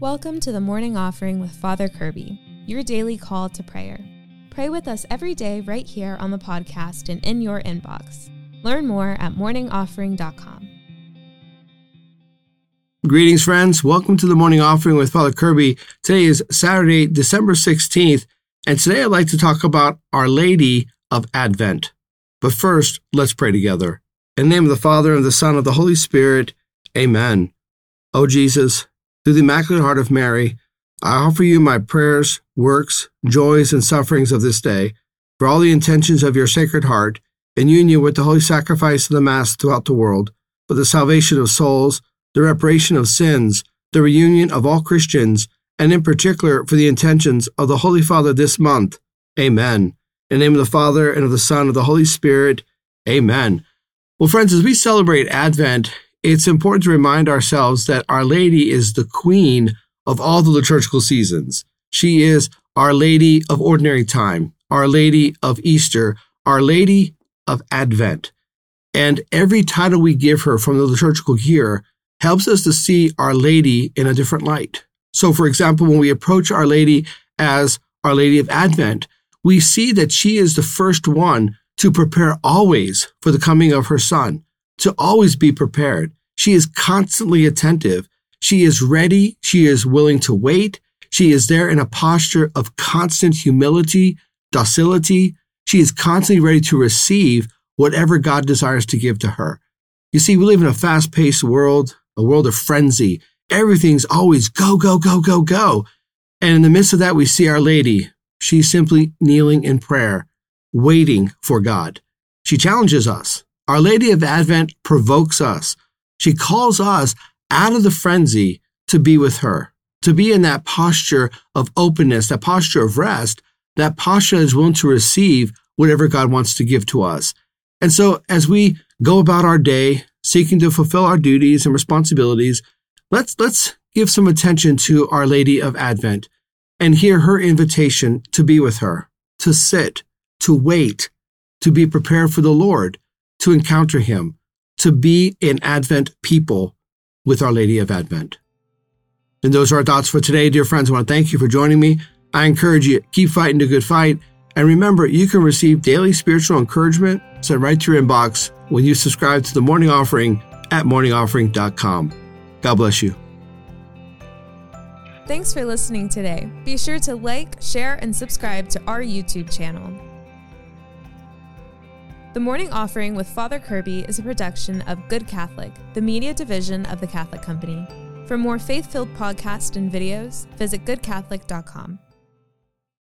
Welcome to the morning offering with Father Kirby, your daily call to prayer. Pray with us every day right here on the podcast and in your inbox. Learn more at morningoffering.com. Greetings, friends. Welcome to the morning offering with Father Kirby. Today is Saturday, December 16th, and today I'd like to talk about Our Lady of Advent. But first, let's pray together. In the name of the Father, and the Son, and the Holy Spirit, amen. O Jesus, through the Immaculate Heart of Mary, I offer you my prayers, works, joys, and sufferings of this day, for all the intentions of your Sacred Heart, in union with the holy sacrifice of the Mass throughout the world, for the salvation of souls, the reparation of sins, the reunion of all Christians, and in particular for the intentions of the Holy Father this month. Amen. In the name of the Father, and of the Son, and of the Holy Spirit. Amen. Well, friends, as we celebrate Advent, it's important to remind ourselves that Our Lady is the queen of all the liturgical seasons. She is Our Lady of Ordinary Time, Our Lady of Easter, Our Lady of Advent. And every title we give her from the liturgical year helps us to see Our Lady in a different light. So, for example, when we approach Our Lady as Our Lady of Advent, we see that she is the first one to prepare always for the coming of her Son to always be prepared. She is constantly attentive. She is ready. She is willing to wait. She is there in a posture of constant humility, docility. She is constantly ready to receive whatever God desires to give to her. You see, we live in a fast paced world, a world of frenzy. Everything's always go, go, go, go, go. And in the midst of that, we see Our Lady. She's simply kneeling in prayer, waiting for God. She challenges us. Our Lady of Advent provokes us. She calls us out of the frenzy to be with her, to be in that posture of openness, that posture of rest, that posture is willing to receive whatever God wants to give to us. And so as we go about our day, seeking to fulfill our duties and responsibilities, let's, let's give some attention to Our Lady of Advent and hear her invitation to be with her, to sit, to wait, to be prepared for the Lord, to encounter him, to be an Advent people with Our Lady of Advent. And those are our thoughts for today, dear friends. I want to thank you for joining me. I encourage you, keep fighting the good fight. And remember, you can receive daily spiritual encouragement sent right to your inbox when you subscribe to the morning offering at morningoffering.com. God bless you. Thanks for listening today. Be sure to like, share, and subscribe to our YouTube channel. The Morning Offering with Father Kirby is a production of Good Catholic, the media division of the Catholic Company. For more faith filled podcasts and videos, visit goodcatholic.com.